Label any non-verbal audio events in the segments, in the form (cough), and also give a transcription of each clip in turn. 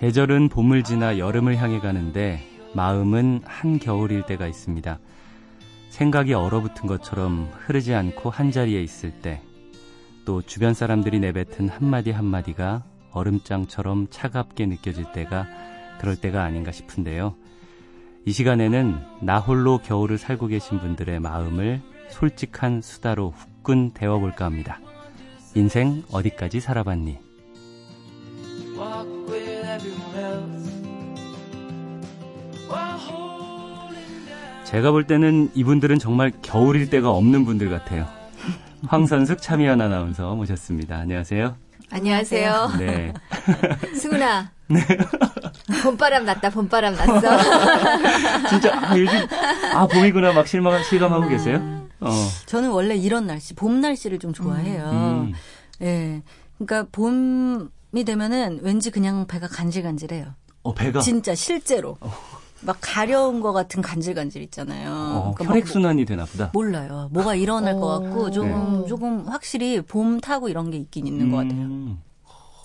계절은 봄을 지나 여름을 향해 가는데 마음은 한겨울일 때가 있습니다. 생각이 얼어붙은 것처럼 흐르지 않고 한자리에 있을 때, 또 주변 사람들이 내뱉은 한마디 한마디가 얼음장처럼 차갑게 느껴질 때가 그럴 때가 아닌가 싶은데요. 이 시간에는 나 홀로 겨울을 살고 계신 분들의 마음을 솔직한 수다로 후끈 데워볼까 합니다. 인생 어디까지 살아봤니? 제가 볼 때는 이분들은 정말 겨울일 때가 없는 분들 같아요. 황선숙 참여연 아나운서 모셨습니다. 안녕하세요. 안녕하세요. 네. (laughs) 승훈아. 네. (laughs) 봄바람 났다, 봄바람 났어. (laughs) 진짜, 아, 요즘, 아, 봄이구나, 막 실망, 실감하고 계세요? 어. 저는 원래 이런 날씨, 봄 날씨를 좀 좋아해요. 음. 예. 그러니까 봄이 되면은 왠지 그냥 배가 간질간질해요. 어, 배가? 진짜, 실제로. 어. 막 가려운 것 같은 간질간질 있잖아요. 어, 그러니까 혈액순환이 되나 보다. 몰라요. 뭐가 일어날 것 같고 어. 조금 네. 조금 확실히 봄 타고 이런 게 있긴 있는 음. 것 같아요. 음.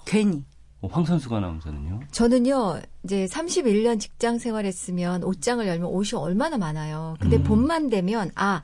괜히. 어, 황선수 아나운서는요? 저는요, 이제 31년 직장 생활했으면 옷장을 열면 옷이 얼마나 많아요. 근데 음. 봄만 되면, 아,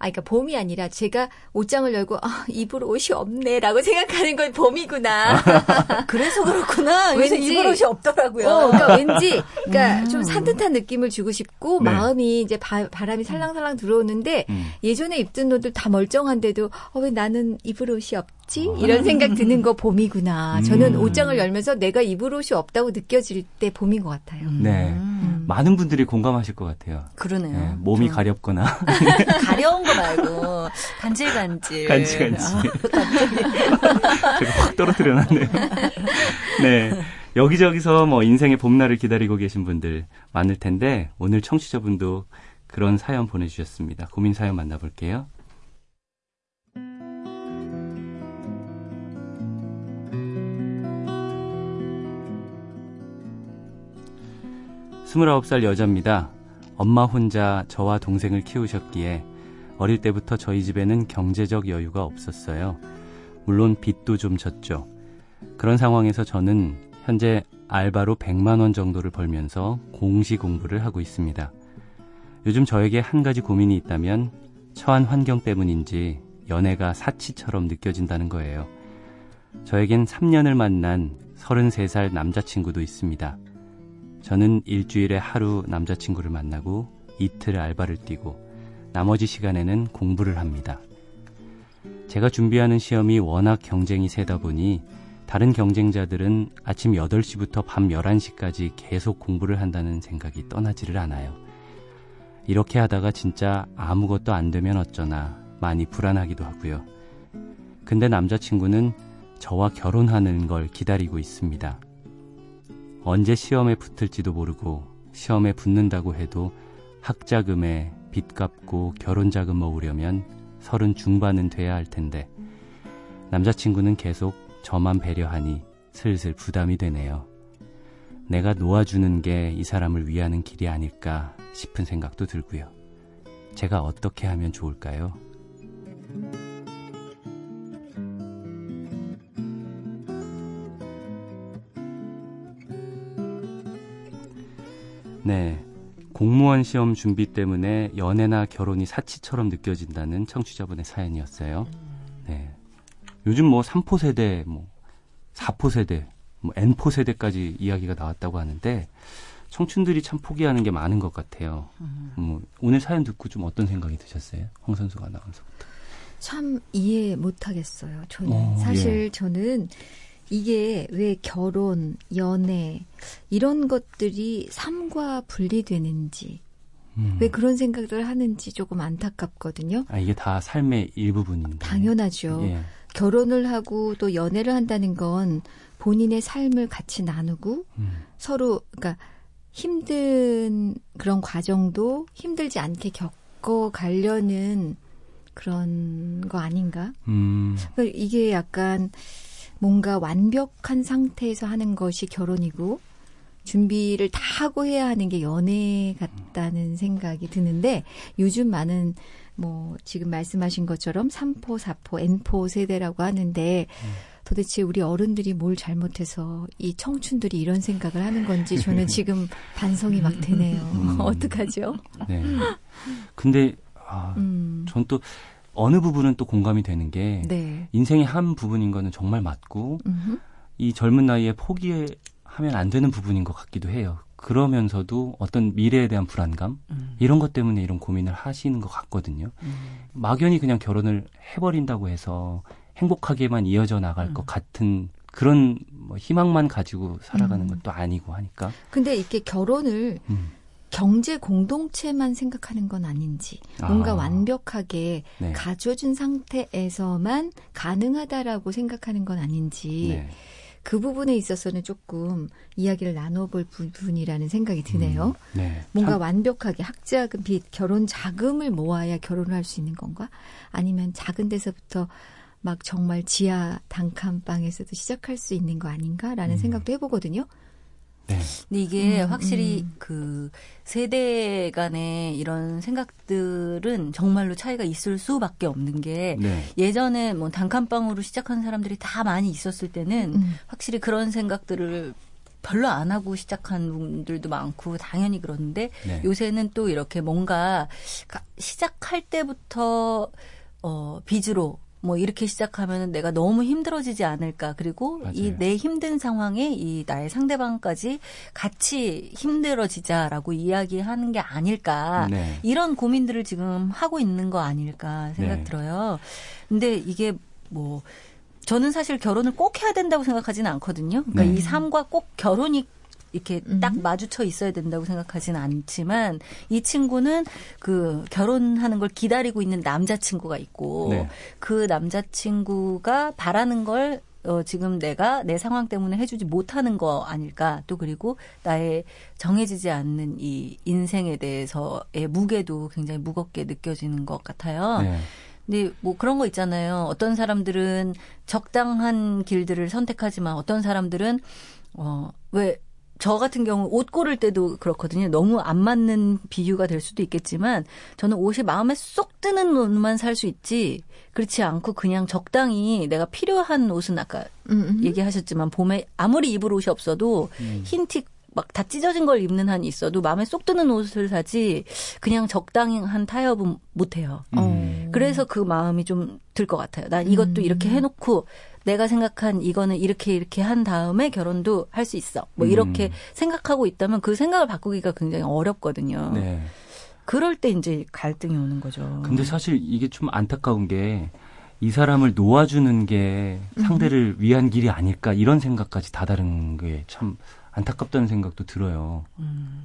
아, 그러니까 봄이 아니라 제가 옷장을 열고 아, 입을 옷이 없네라고 생각하는 건 봄이구나. (laughs) 그래서 그렇구나. 왠지 입을 옷이 없더라고요. 어, 그러니까 왠지 그러니까 음. 좀 산뜻한 느낌을 주고 싶고 네. 마음이 이제 바, 람이 살랑살랑 들어오는데 음. 예전에 입던 옷들 다 멀쩡한데도 어, 왜 나는 입을 옷이 없지? 아. 이런 생각 드는 거 봄이구나. 저는 음. 옷장을 열면서 내가 입을 옷이 없다고 느껴질 때 봄인 것 같아요. 네. 많은 분들이 공감하실 것 같아요. 그러네요. 네, 몸이 저... 가렵거나. (laughs) 가려운 거 말고 간질간질. 간질간질. 아, (laughs) 제가 확 떨어뜨려 놨네요. (laughs) 네. 여기저기서 뭐 인생의 봄날을 기다리고 계신 분들 많을 텐데 오늘 청취자분도 그런 사연 보내주셨습니다. 고민 사연 만나볼게요. 29살 여자입니다. 엄마 혼자 저와 동생을 키우셨기에 어릴 때부터 저희 집에는 경제적 여유가 없었어요. 물론 빚도 좀 졌죠. 그런 상황에서 저는 현재 알바로 100만원 정도를 벌면서 공시 공부를 하고 있습니다. 요즘 저에게 한 가지 고민이 있다면 처한 환경 때문인지 연애가 사치처럼 느껴진다는 거예요. 저에겐 3년을 만난 33살 남자친구도 있습니다. 저는 일주일에 하루 남자친구를 만나고 이틀 알바를 뛰고 나머지 시간에는 공부를 합니다. 제가 준비하는 시험이 워낙 경쟁이 세다 보니 다른 경쟁자들은 아침 8시부터 밤 11시까지 계속 공부를 한다는 생각이 떠나지를 않아요. 이렇게 하다가 진짜 아무것도 안 되면 어쩌나 많이 불안하기도 하고요. 근데 남자친구는 저와 결혼하는 걸 기다리고 있습니다. 언제 시험에 붙을지도 모르고 시험에 붙는다고 해도 학자금에 빚 갚고 결혼자금 모으려면 서른 중반은 돼야 할 텐데 남자친구는 계속 저만 배려하니 슬슬 부담이 되네요. 내가 놓아주는 게 이 사람을 위하는 길이 아닐까 싶은 생각도 들고요. 제가 어떻게 하면 좋을까요? 네. 공무원 시험 준비 때문에 연애나 결혼이 사치처럼 느껴진다는 청취자분의 사연이었어요. 네. 요즘 뭐 3포 세대, 뭐 4포 세대, 뭐 N포 세대까지 이야기가 나왔다고 하는데 청춘들이 참 포기하는 게 많은 것 같아요. 음. 뭐 오늘 사연 듣고 좀 어떤 생각이 드셨어요? 홍 선수가 나와서부터. 참 이해 못 하겠어요. 저는 오, 어, 사실 예. 저는 이게 왜 결혼, 연애 이런 것들이 삶과 분리되는지 음. 왜 그런 생각을 하는지 조금 안타깝거든요. 아 이게 다 삶의 일부분인데. 당연하죠. 예. 결혼을 하고 또 연애를 한다는 건 본인의 삶을 같이 나누고 음. 서로 그러니까 힘든 그런 과정도 힘들지 않게 겪어 가려는 그런 거 아닌가? 음. 그러니까 이게 약간 뭔가 완벽한 상태에서 하는 것이 결혼이고 준비를 다 하고 해야 하는 게 연애 같다는 생각이 드는데 요즘 많은 뭐 지금 말씀하신 것처럼 3포, 4포, N포 세대라고 하는데 음. 도대체 우리 어른들이 뭘 잘못해서 이 청춘들이 이런 생각을 하는 건지 저는 (laughs) 지금 반성이 막 되네요. 음. (laughs) 어떡하죠? 네. 근데 아, 음. 전또 어느 부분은 또 공감이 되는 게 네. 인생의 한 부분인 거는 정말 맞고 음흠. 이 젊은 나이에 포기하면 안 되는 부분인 것 같기도 해요. 그러면서도 어떤 미래에 대한 불안감 음. 이런 것 때문에 이런 고민을 하시는 것 같거든요. 음. 막연히 그냥 결혼을 해버린다고 해서 행복하게만 이어져 나갈 음. 것 같은 그런 뭐 희망만 가지고 살아가는 음. 것도 아니고 하니까. 근데 이렇게 결혼을 음. 경제 공동체만 생각하는 건 아닌지 뭔가 아. 완벽하게 네. 가져준 상태에서만 가능하다라고 생각하는 건 아닌지 네. 그 부분에 있어서는 조금 이야기를 나눠볼 부분이라는 생각이 드네요. 음, 네. 뭔가 참. 완벽하게 학자금 빚, 결혼 자금을 모아야 결혼을 할 수 있는 건가? 아니면 작은 데서부터 막 정말 지하 단칸방에서도 시작할 수 있는 거 아닌가라는 음. 생각도 해보거든요. 네. 근데 이게 음, 확실히 음. 그 세대 간의 이런 생각들은 정말로 차이가 있을 수밖에 없는 게 네. 예전에 뭐 단칸방으로 시작한 사람들이 다 많이 있었을 때는 음. 확실히 그런 생각들을 별로 안 하고 시작한 분들도 많고 당연히 그러는데 네. 요새는 또 이렇게 뭔가 시작할 때부터 어 빚으로 뭐 이렇게 시작하면 내가 너무 힘들어지지 않을까 그리고 이 내 힘든 상황에 이 나의 상대방까지 같이 힘들어지자라고 이야기하는 게 아닐까 네. 이런 고민들을 지금 하고 있는 거 아닐까 생각 네. 들어요. 근데 이게 뭐 저는 사실 결혼을 꼭 해야 된다고 생각하지는 않거든요. 그러니까 네. 이 삶과 꼭 결혼이 이렇게 음. 딱 마주쳐 있어야 된다고 생각하지는 않지만 이 친구는 그 결혼하는 걸 기다리고 있는 남자친구가 있고 네. 그 남자친구가 바라는 걸 어, 지금 내가 내 상황 때문에 해주지 못하는 거 아닐까. 또 그리고 나의 정해지지 않는 이 인생에 대해서의 무게도 굉장히 무겁게 느껴지는 것 같아요. 네. 근데 뭐 그런 거 있잖아요. 어떤 사람들은 적당한 길들을 선택하지만 어떤 사람들은 어, 왜 저 같은 경우 옷 고를 때도 그렇거든요. 너무 안 맞는 비유가 될 수도 있겠지만 저는 옷이 마음에 쏙 드는 옷만 살 수 있지 그렇지 않고 그냥 적당히 내가 필요한 옷은 아까 음음. 얘기하셨지만 봄에 아무리 입을 옷이 없어도 음. 흰티 막 다 찢어진 걸 입는 한이 있어도 마음에 쏙 드는 옷을 사지 그냥 적당한 타협은 못 해요. 음. 그래서 그 마음이 좀 들 것 같아요. 난 이것도 음. 이렇게 해놓고 내가 생각한 이거는 이렇게 이렇게 한 다음에 결혼도 할 수 있어. 뭐 이렇게 음. 생각하고 있다면 그 생각을 바꾸기가 굉장히 어렵거든요. 네. 그럴 때 이제 갈등이 오는 거죠. 근데 사실 이게 좀 안타까운 게 이 사람을 놓아주는 게 상대를 음. 위한 길이 아닐까 이런 생각까지 다다른 게 참 안타깝다는 생각도 들어요. 음.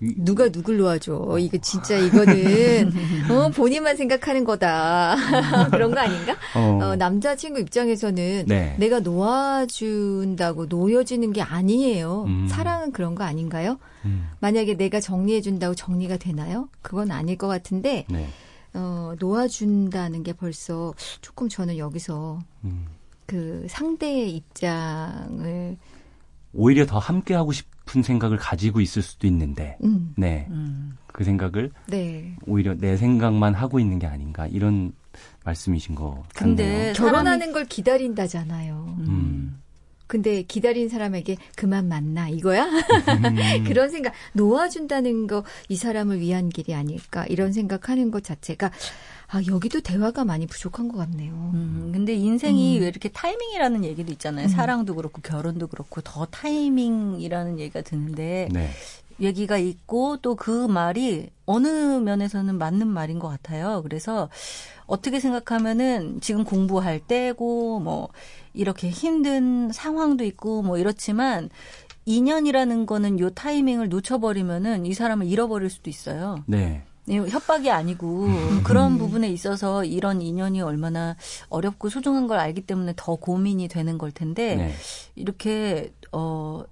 누가 누굴 놓아줘. 이거 진짜 이거는 어, 본인만 생각하는 거다. (laughs) 그런 거 아닌가? 어. 어, 남자친구 입장에서는 네. 내가 놓아준다고 놓여지는 게 아니에요. 음. 사랑은 그런 거 아닌가요? 음. 만약에 내가 정리해준다고 정리가 되나요? 그건 아닐 것 같은데 네. 어, 놓아준다는 게 벌써 조금 저는 여기서 음. 그 상대의 입장을 오히려 더 함께 하고 싶 은 생각을 가지고 있을 수도 있는데, 음. 네. 음. 그 생각을 네. 오히려 내 생각만 하고 있는 게 아닌가 이런 말씀이신 거 근데 결혼하는 걸 기다린다잖아요. 음. 근데 기다린 사람에게 그만 만나 이거야? 음. (laughs) 그런 생각 놓아준다는 거 이 사람을 위한 길이 아닐까 이런 생각하는 것 자체가 아, 여기도 대화가 많이 부족한 것 같네요. 음, 근데 인생이 음. 왜 이렇게 타이밍이라는 얘기도 있잖아요. 음. 사랑도 그렇고 결혼도 그렇고 더 타이밍이라는 얘기가 드는데 네. 얘기가 있고 또 그 말이 어느 면에서는 맞는 말인 것 같아요. 그래서 어떻게 생각하면은 지금 공부할 때고 뭐 이렇게 힘든 상황도 있고 뭐 이렇지만 인연이라는 거는 요 타이밍을 놓쳐버리면은 이 사람을 잃어버릴 수도 있어요. 네. 네, 협박이 아니고 음. 그런 부분에 있어서 이런 인연이 얼마나 어렵고 소중한 걸 알기 때문에 더 고민이 되는 걸 텐데 네. 이렇게 어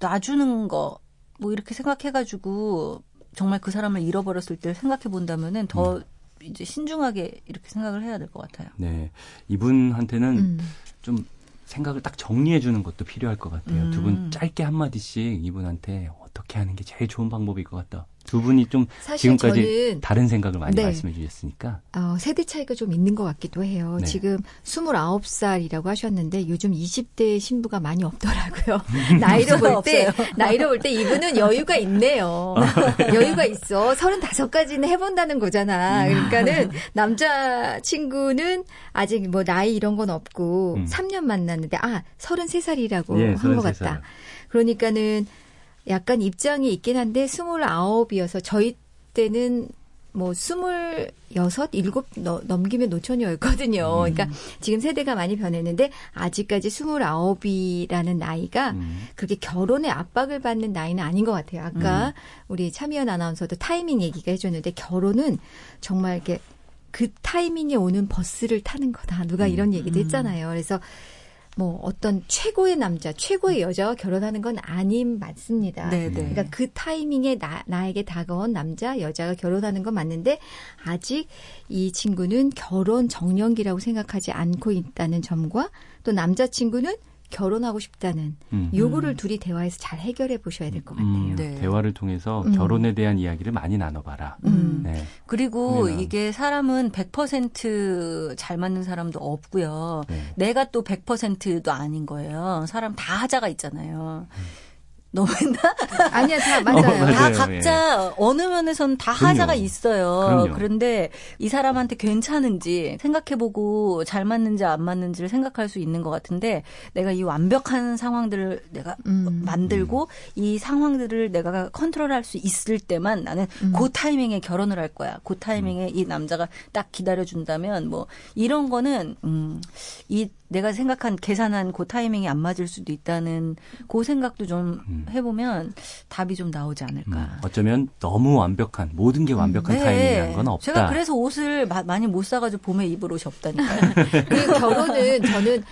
놔주는 거 뭐 이렇게 생각해가지고 정말 그 사람을 잃어버렸을 때 생각해 본다면은 더 음. 이제 신중하게 이렇게 생각을 해야 될 것 같아요. 네, 이분한테는 음. 좀 생각을 딱 정리해 주는 것도 필요할 것 같아요. 음. 두분 짧게 한 마디씩 이분한테 어떻게 하는 게 제일 좋은 방법일 것 같다. 두 분이 좀 지금까지 다른 생각을 많이 네. 말씀해 주셨으니까. 어, 세대 차이가 좀 있는 것 같기도 해요. 네. 지금 29살이라고 하셨는데 요즘 20대 신부가 많이 없더라고요. (laughs) 나이로 볼 때, 나이로 볼 때 이분은 여유가 있네요. (laughs) 여유가 있어. 35까지는 해본다는 거잖아. 그러니까는 남자 친구는 아직 뭐 나이 이런 건 없고 음. 3년 만났는데, 아, 33살이라고 예, 한것 같다. 그러니까는 약간 입장이 있긴 한데 스물아홉이어서 저희 때는 뭐 스물여섯, 일곱 넘기면 노처녀였거든요. 음. 그러니까 지금 세대가 많이 변했는데 아직까지 스물아홉이라는 나이가 음. 그렇게 결혼의 압박을 받는 나이는 아닌 것 같아요. 아까 음. 우리 차미연 아나운서도 타이밍 얘기가 해줬는데 결혼은 정말 이렇게 그 타이밍에 오는 버스를 타는 거다. 누가 이런 음. 얘기도 했잖아요. 그래서 뭐 어떤 최고의 남자, 최고의 여자와 결혼하는 건 아님 맞습니다. 네네. 네. 그러니까 그 타이밍에 나, 나에게 다가온 남자, 여자가 결혼하는 건 맞는데 아직 이 친구는 결혼 정년기라고 생각하지 않고 있다는 점과 또 남자친구는 결혼하고 싶다는 음. 요거를 음. 둘이 대화해서 잘 해결해 보셔야 될 것 같아요. 음, 네. 대화를 통해서 음. 결혼에 대한 이야기를 많이 나눠봐라. 음. 네. 그리고 이게 사람은 100%잘 맞는 사람도 없고요. 네. 내가 또 100%도 아닌 거예요. 사람 다 하자가 있잖아요. 음. 너무 했나? (laughs) 아니야, 다 맞아요. 어, 맞아요. 다 각자 예. 어느 면에선 다 그럼요. 하자가 있어요. 그럼요. 그런데 이 사람한테 괜찮은지 생각해보고 잘 맞는지 안 맞는지를 생각할 수 있는 것 같은데 내가 이 완벽한 상황들을 내가 음. 만들고 음. 이 상황들을 내가 컨트롤할 수 있을 때만 나는 음. 그 타이밍에 결혼을 할 거야. 그 타이밍에 이 남자가 딱 기다려준다면 뭐 이런 거는 음, 이 내가 생각한 계산한 그 타이밍이 안 맞을 수도 있다는 그 생각도 좀 음. 해보면 답이 좀 나오지 않을까. 음. 어쩌면 너무 완벽한 모든 게 완벽한 음. 네. 타이밍이란 건 없다. 제가 그래서 옷을 마, 많이 못 사가지고 봄에 입을 옷이 없다니까요. (laughs) 그리고 결혼은 저는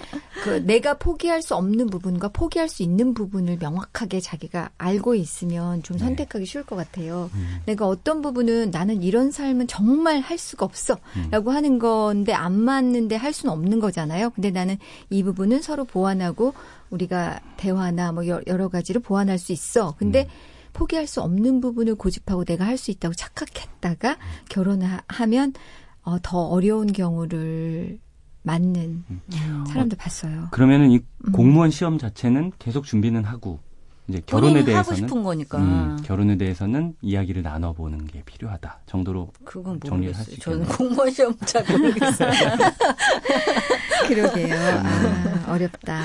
그 내가 포기할 수 없는 부분과 포기할 수 있는 부분을 명확하게 자기가 알고 있으면 좀 네. 선택하기 쉬울 것 같아요. 음. 내가 어떤 부분은 나는 이런 삶은 정말 할 수가 없어라고 음. 하는 건데 안 맞는데 할 수는 없는 거잖아요. 근데 나는 이 부분은 서로 보완하고 우리가 대화나 뭐 여러 가지로 보완할 수 있어. 근데 음. 포기할 수 없는 부분을 고집하고 내가 할 수 있다고 착각했다가 결혼하면 어, 더 어려운 경우를 맞는 음. 사람도 봤어요. 그러면은 이 음. 공무원 시험 자체는 계속 준비는 하고 이제 결혼에 대해서는 하고 싶은 거니까 음, 결혼에 대해서는 이야기를 나눠보는 게 필요하다 정도로 그건 정리를 할수 저는 공무원 시험 잘 모르겠어요. (laughs) 그러게요. 아, 어렵다.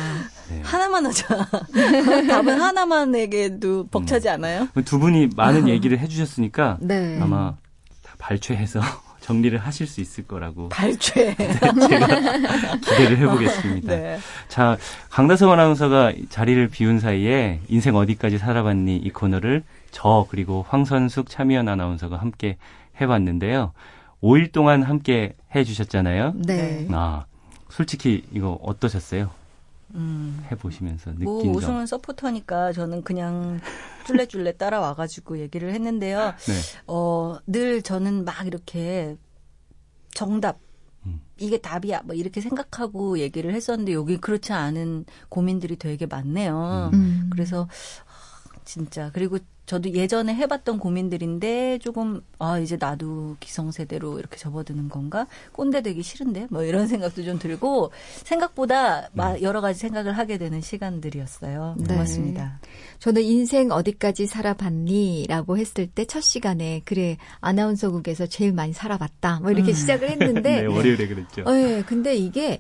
네. 하나만 하자. (laughs) 답은 하나만에게도 벅차지 음. 않아요? 두 분이 많은 얘기를 해주셨으니까 네. 아마 다 발췌해서 정리를 하실 수 있을 거라고 발췌 (laughs) 제가 기대를 해보겠습니다. 네. 자 강다성 아나운서가 자리를 비운 사이에 인생 어디까지 살아봤니 이 코너를 저 그리고 황선숙 차미연 아나운서가 함께 해봤는데요. 5일 동안 함께 해주셨잖아요. 네. 아 솔직히 이거 어떠셨어요? 음. 해보시면서 느낀 뭐 오승훈 서포터니까 저는 그냥 쫄래쫄래 따라와가지고 얘기를 했는데요. 네. 어, 늘 저는 막 이렇게 정답 음. 이게 답이야 뭐 이렇게 생각하고 얘기를 했었는데 여기 그렇지 않은 고민들이 되게 많네요. 음. 그래서 진짜 그리고 저도 예전에 해봤던 고민들인데 조금 아 이제 나도 기성세대로 이렇게 접어드는 건가 꼰대 되기 싫은데 뭐 이런 (laughs) 생각도 좀 들고 생각보다 네. 여러 가지 생각을 하게 되는 시간들이었어요. 네. 고맙습니다. 저는 인생 어디까지 살아봤니라고 했을 때 첫 시간에 그래 아나운서국에서 제일 많이 살아봤다 뭐 이렇게 음. 시작을 했는데 (laughs) 네, 월요일에 그랬죠. 네, 근데 이게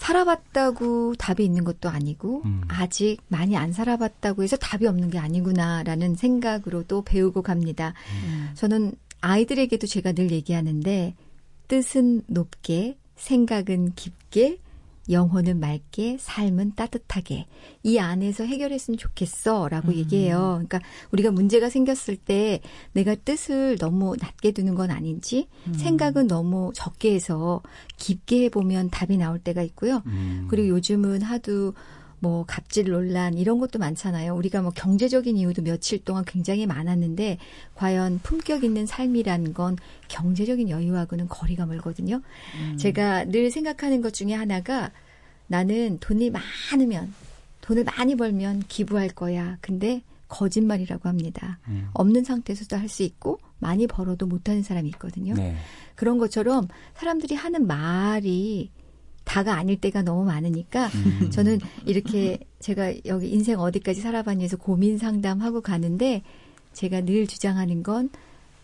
살아봤다고 답이 있는 것도 아니고 음. 아직 많이 안 살아봤다고 해서 답이 없는 게 아니구나라는 생각으로 또 배우고 갑니다. 음. 저는 아이들에게도 제가 늘 얘기하는데 뜻은 높게 생각은 깊게 영혼은 맑게, 삶은 따뜻하게 이 안에서 해결했으면 좋겠어라고 음. 얘기해요. 그러니까 우리가 문제가 생겼을 때 내가 뜻을 너무 낮게 두는 건 아닌지 음. 생각은 너무 적게 해서 깊게 해보면 답이 나올 때가 있고요. 음. 그리고 요즘은 하도 뭐 갑질 논란 이런 것도 많잖아요. 우리가 뭐 경제적인 이유도 며칠 동안 굉장히 많았는데 과연 품격 있는 삶이라는 건 경제적인 여유하고는 거리가 멀거든요. 음. 제가 늘 생각하는 것 중에 하나가 나는 돈이 많으면 돈을 많이 벌면 기부할 거야. 근데 거짓말이라고 합니다. 음. 없는 상태에서도 할 수 있고 많이 벌어도 못하는 사람이 있거든요. 네. 그런 것처럼 사람들이 하는 말이 다가 아닐 때가 너무 많으니까 음. 저는 이렇게 제가 여기 인생 어디까지 살아봤냐해서 고민 상담하고 가는데 제가 늘 주장하는 건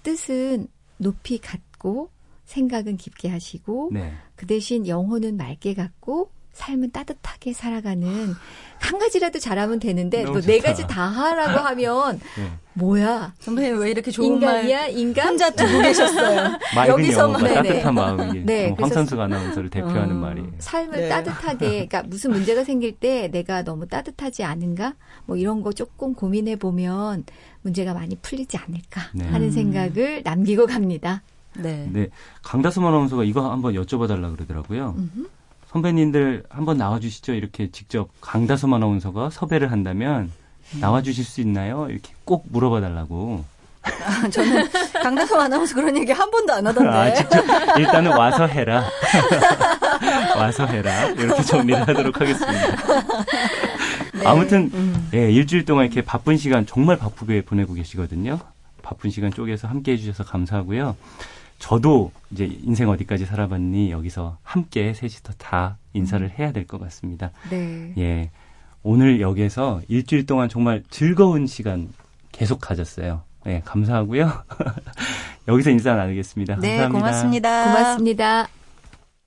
뜻은 높이 갖고 생각은 깊게 하시고 네. 그 대신 영혼은 맑게 갖고 삶은 따뜻하게 살아가는 한 가지라도 잘하면 되는데 또네 가지 다 하라고 하면 네. 뭐야 선배님 왜 이렇게 좋은 인간이야 말 인간 혼자 두고 계셨어요 (laughs) 여기서만 따뜻한 마음이 (laughs) 네, 황선수 아나운서를 대표하는 어, 말이에요 삶을 네. 따뜻하게 그러니까 무슨 문제가 생길 때 내가 너무 따뜻하지 않은가 뭐 이런 거 조금 고민해 보면 문제가 많이 풀리지 않을까 네. 하는 생각을 남기고 갑니다. 네. 네. 강다솜 아나운서가 이거 한번 여쭤봐 달라 그러더라고요. 음흠. 선배님들 한번 나와주시죠. 이렇게 직접 강다솜 아나운서가 섭외를 한다면 음. 나와주실 수 있나요? 이렇게 꼭 물어봐 달라고. 아, (laughs) 저는 강다솜 아나운서 그런 얘기 한 번도 안 하던데. 아, 직접 일단은 와서 해라. (laughs) 와서 해라. 이렇게 정리를 하도록 하겠습니다. 네. 아무튼 음. 예, 일주일 동안 이렇게 바쁜 시간 정말 바쁘게 보내고 계시거든요. 바쁜 시간 쪼개서 함께 해주셔서 감사하고요. 저도 이제 인생 어디까지 살아봤니 여기서 함께 셋이서 다 인사를 해야 될 것 같습니다. 네. 예. 오늘 여기에서 일주일 동안 정말 즐거운 시간 계속 가졌어요. 예, 감사하고요. (laughs) 여기서 인사 나누겠습니다. 네, 감사합니다. 고맙습니다. 고맙습니다.